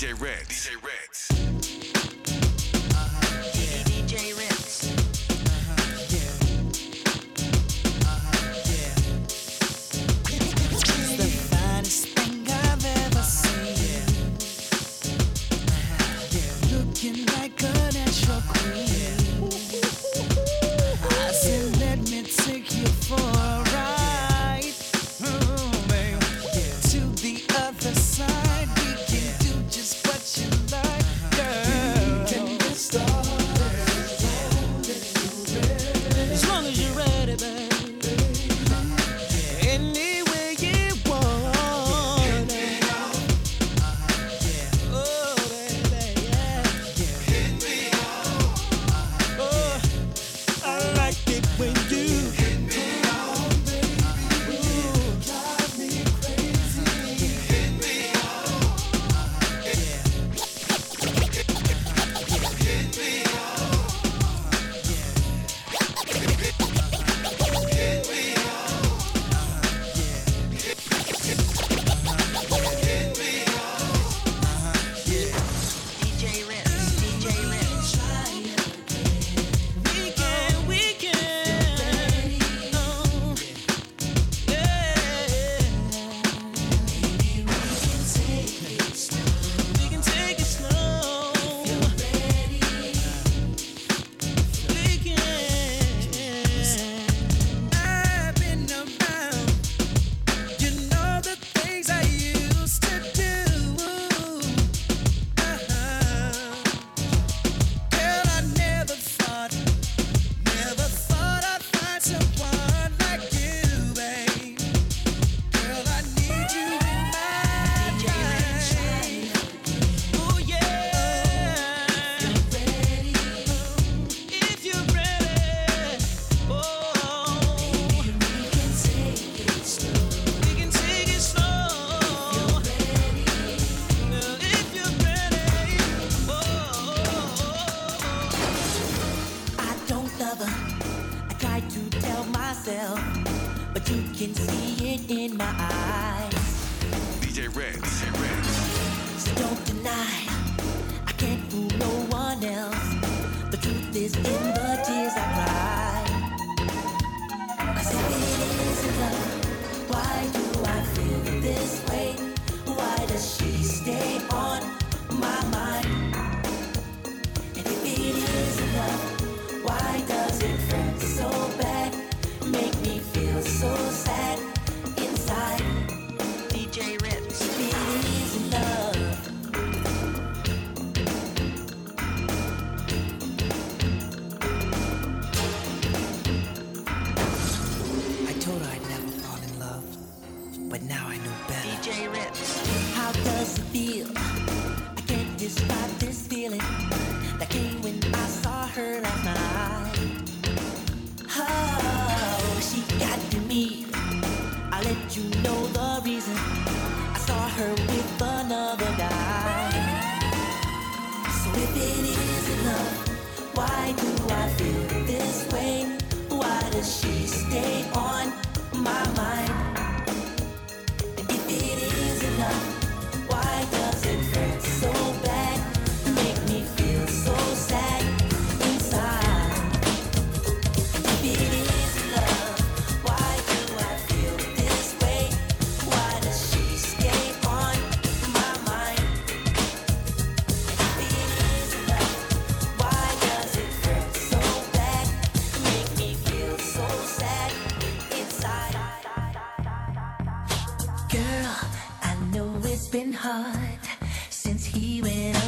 DJ Red. DJ Red. It's the finest thing I've ever seen. Uh-huh, uh-huh, Looking like a natural queen. I said, let me take you for Girl, I know it's been hard since he went.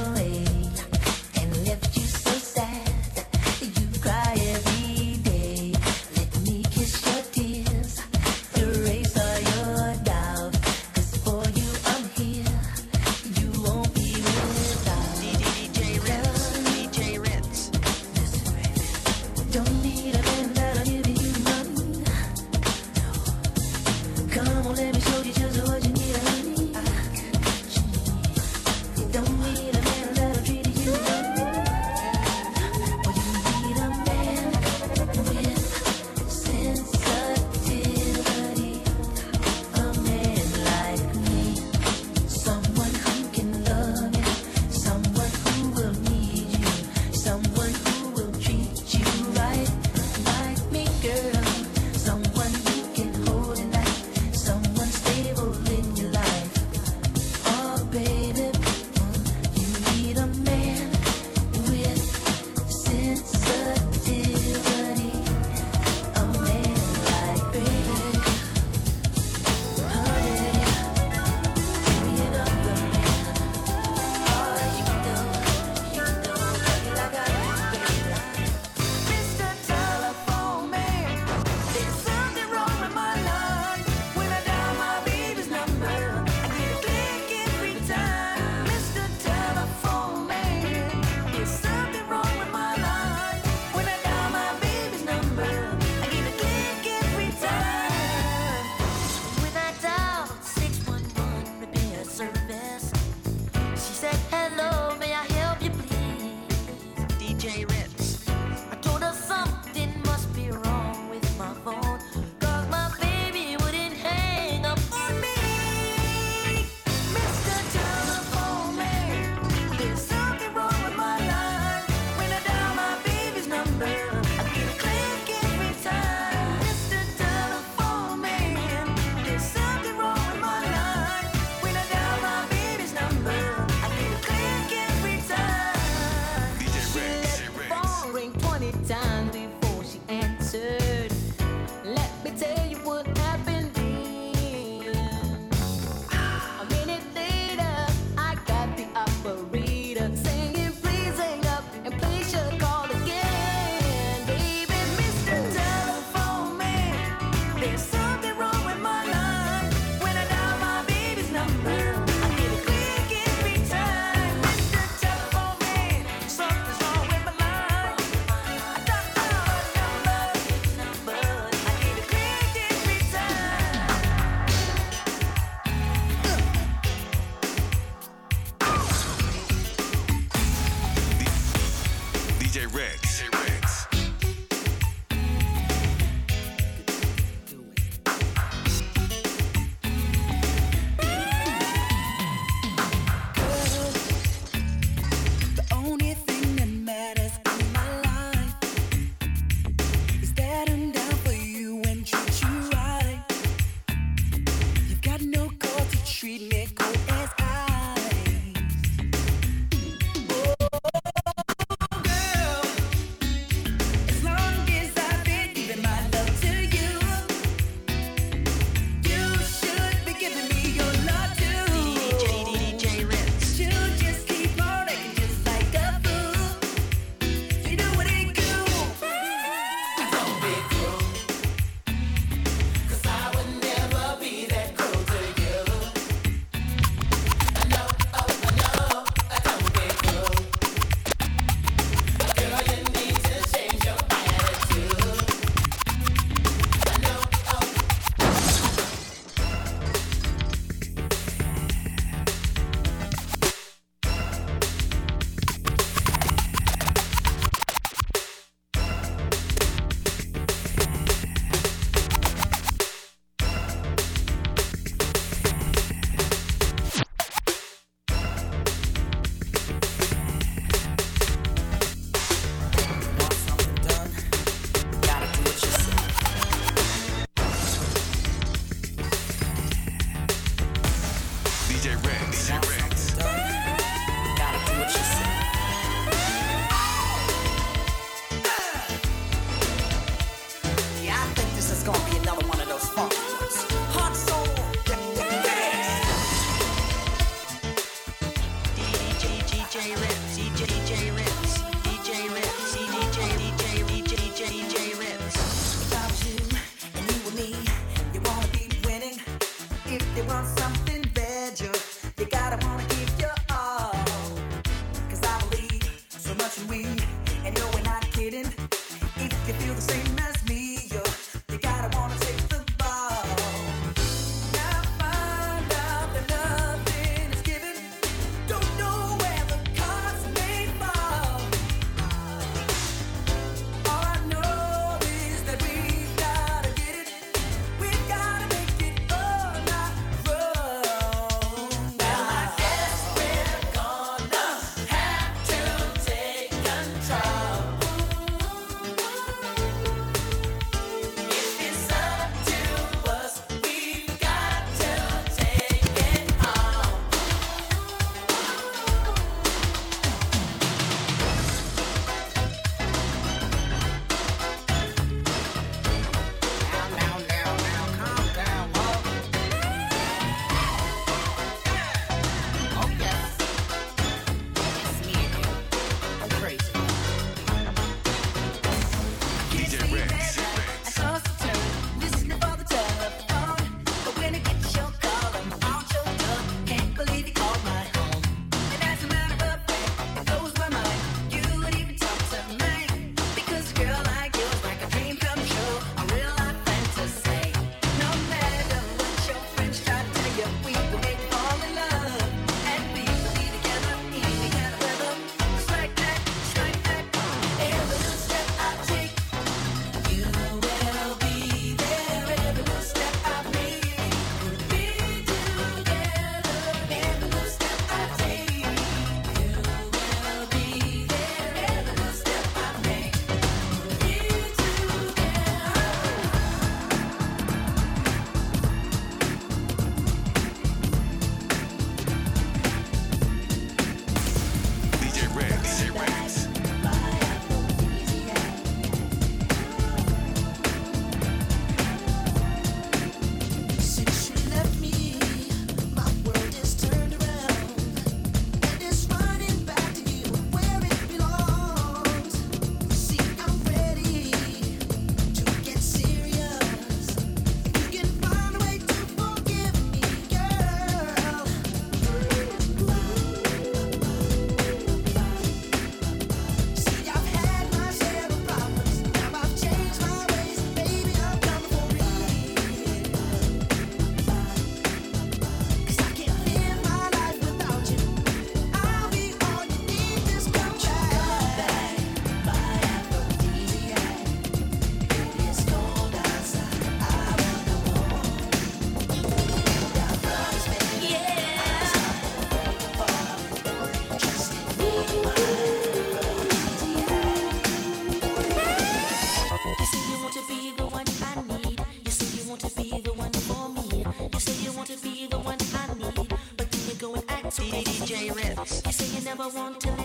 DJ Ritz. You say you never want to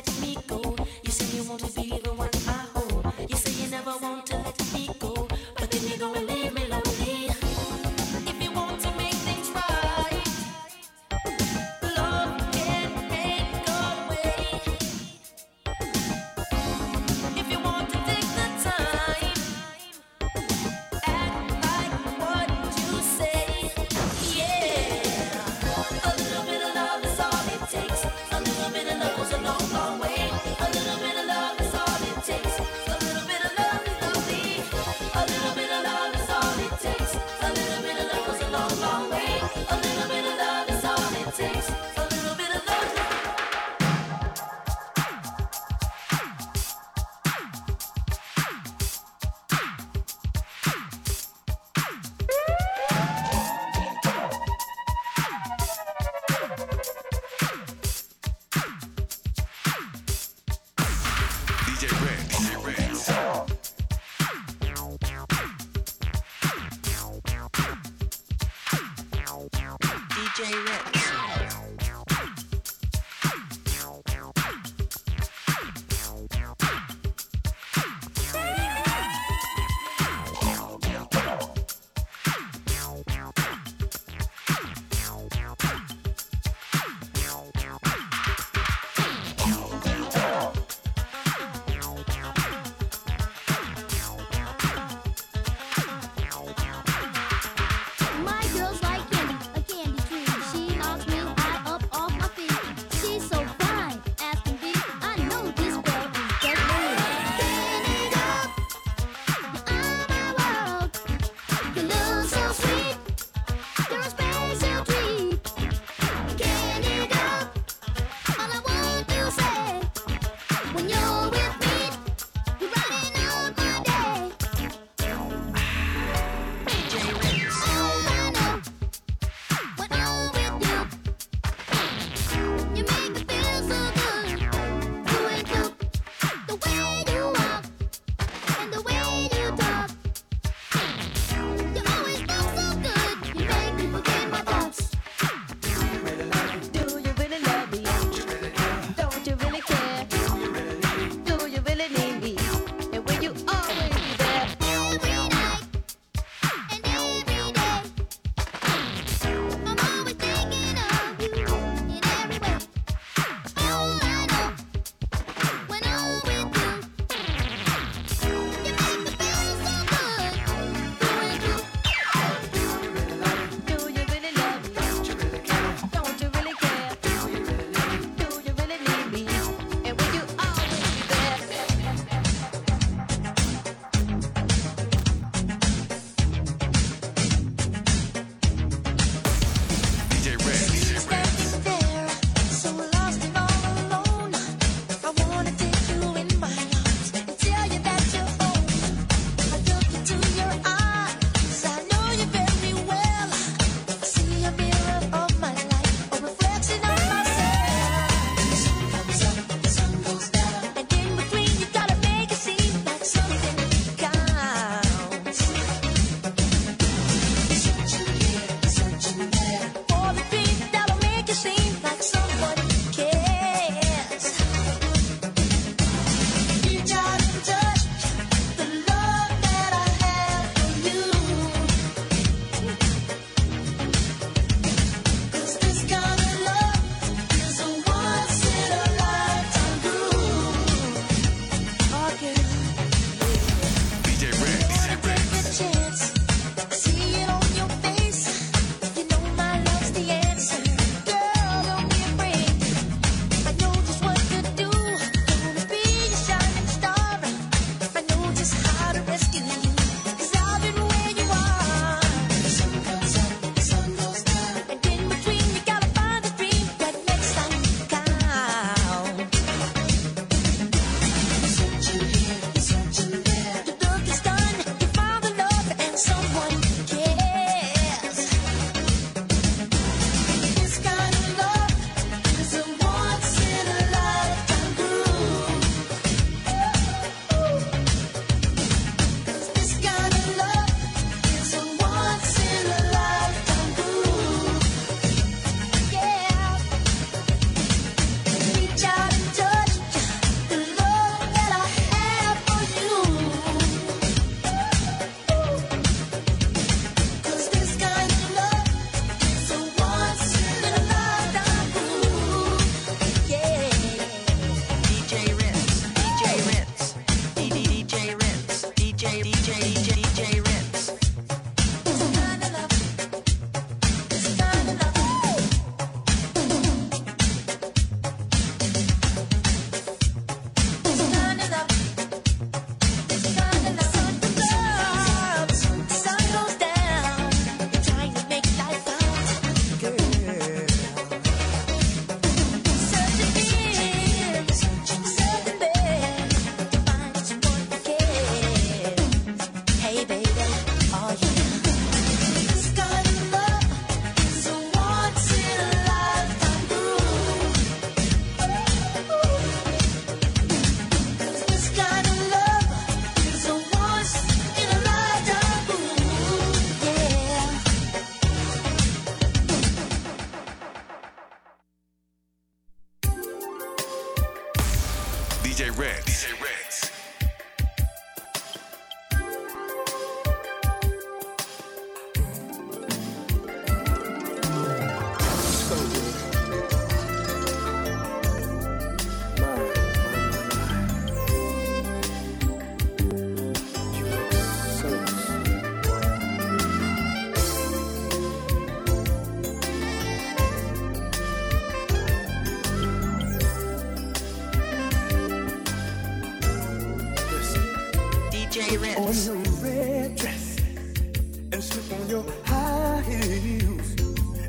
It's heels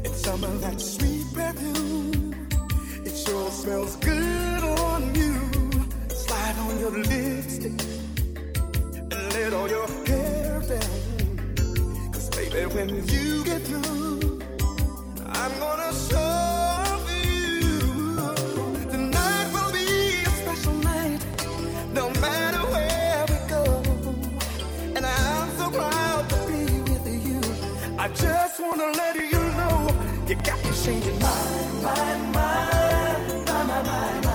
and some of that sweet perfume. It sure smells good on you. Slide on your lipstick and let all your hair down. Cause baby, when you get through, I'm gonna show I just wanna let you know you got me changing my mind, mind, mind, mind, mind.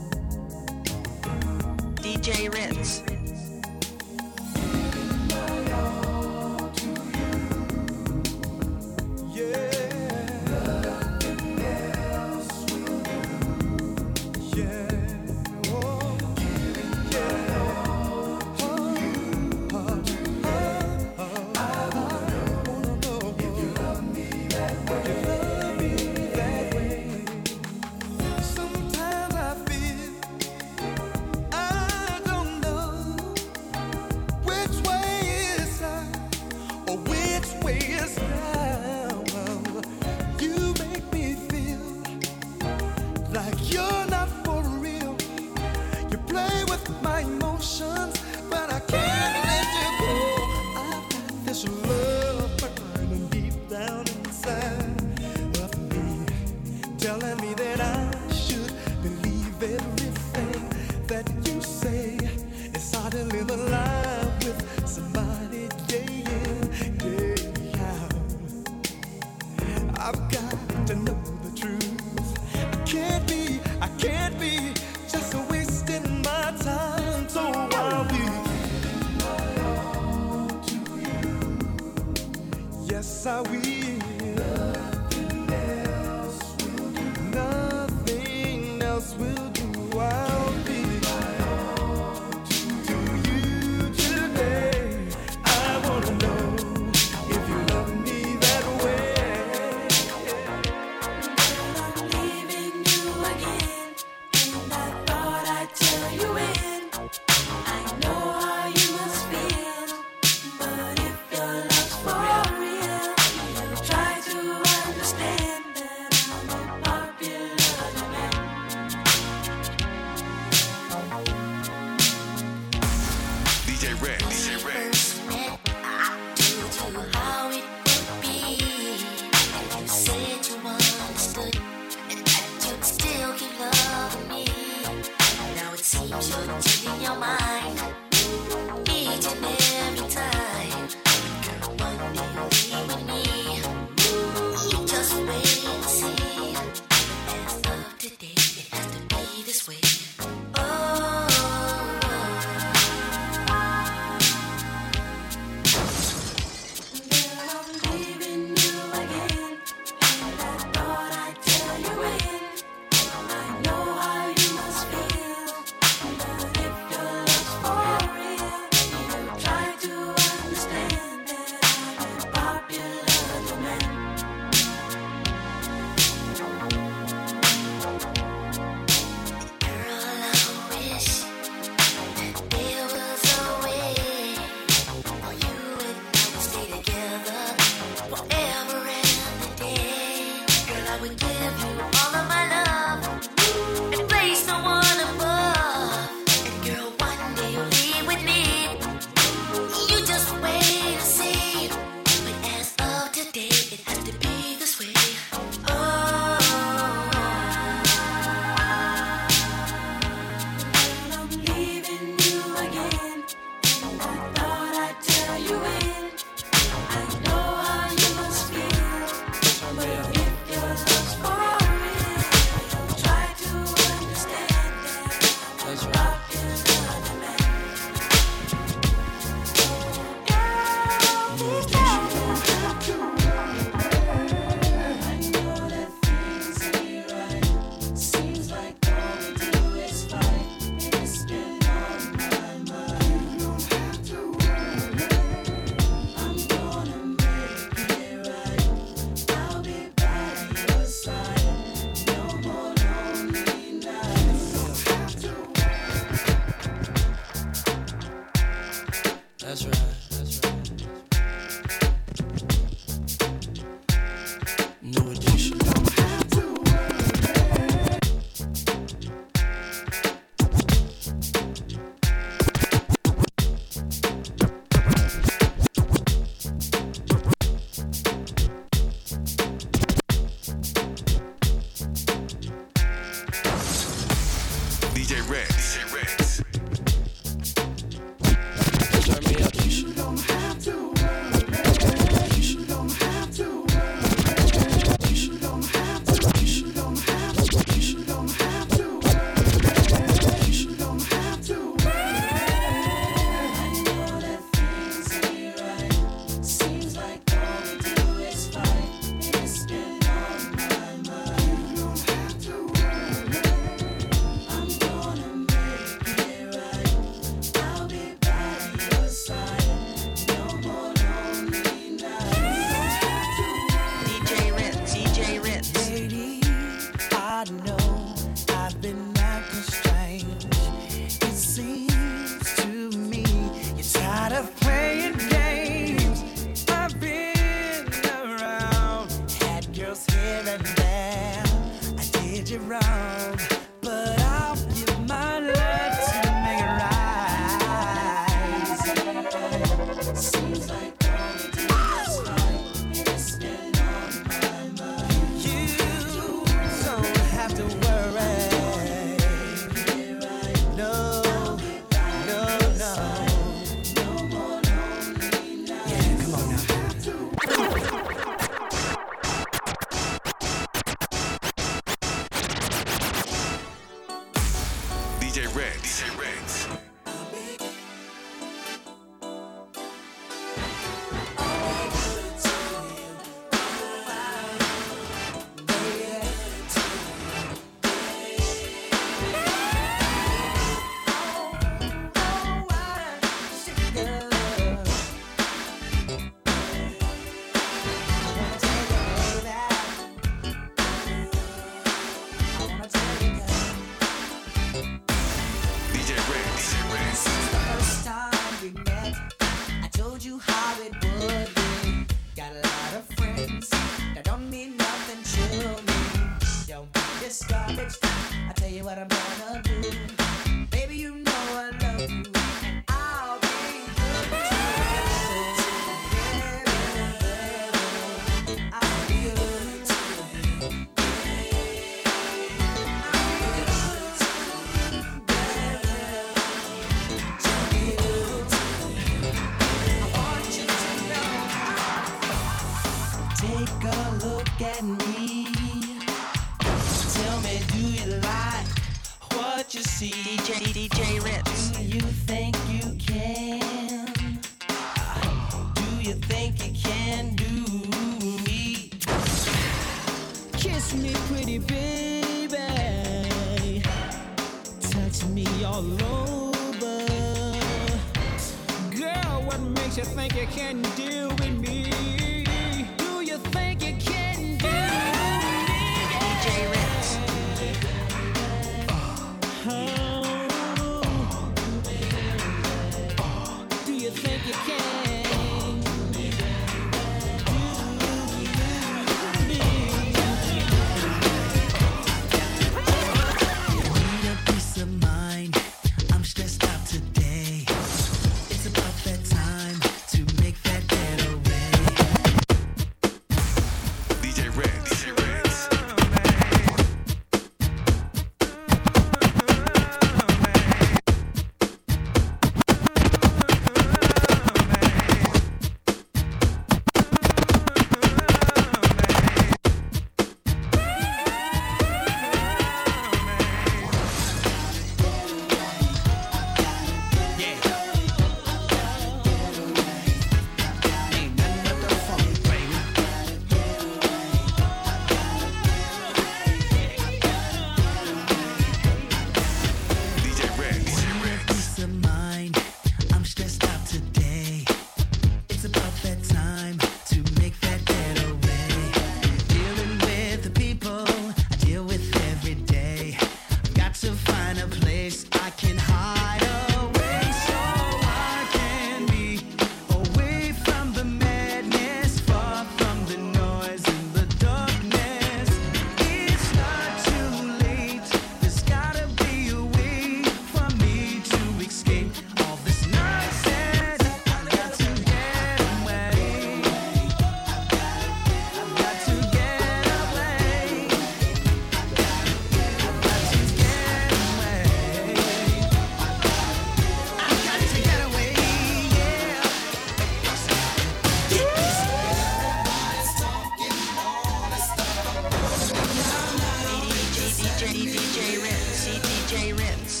DJ Ritz, see DJ Ritz.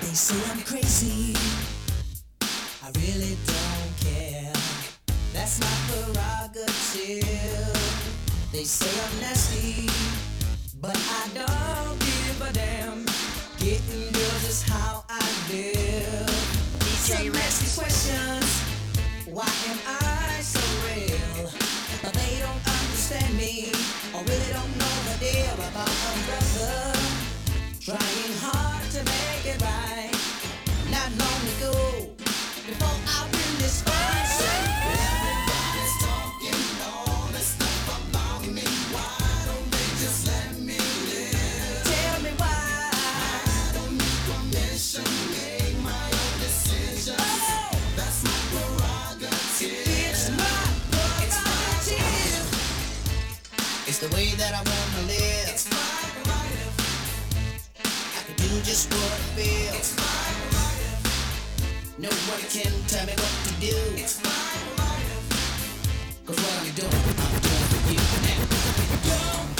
They say I'm crazy. I really don't care. That's my prerogative. They say I'm nasty, but I don't give a damn. Getting girls is how I live. DJ Some nasty questions. Why am I so real? But they don't understand me, or really don't know the deal about a Nobody can tell me what to do. It's my prerogative. Cause what I'm doing, I'm doing you now.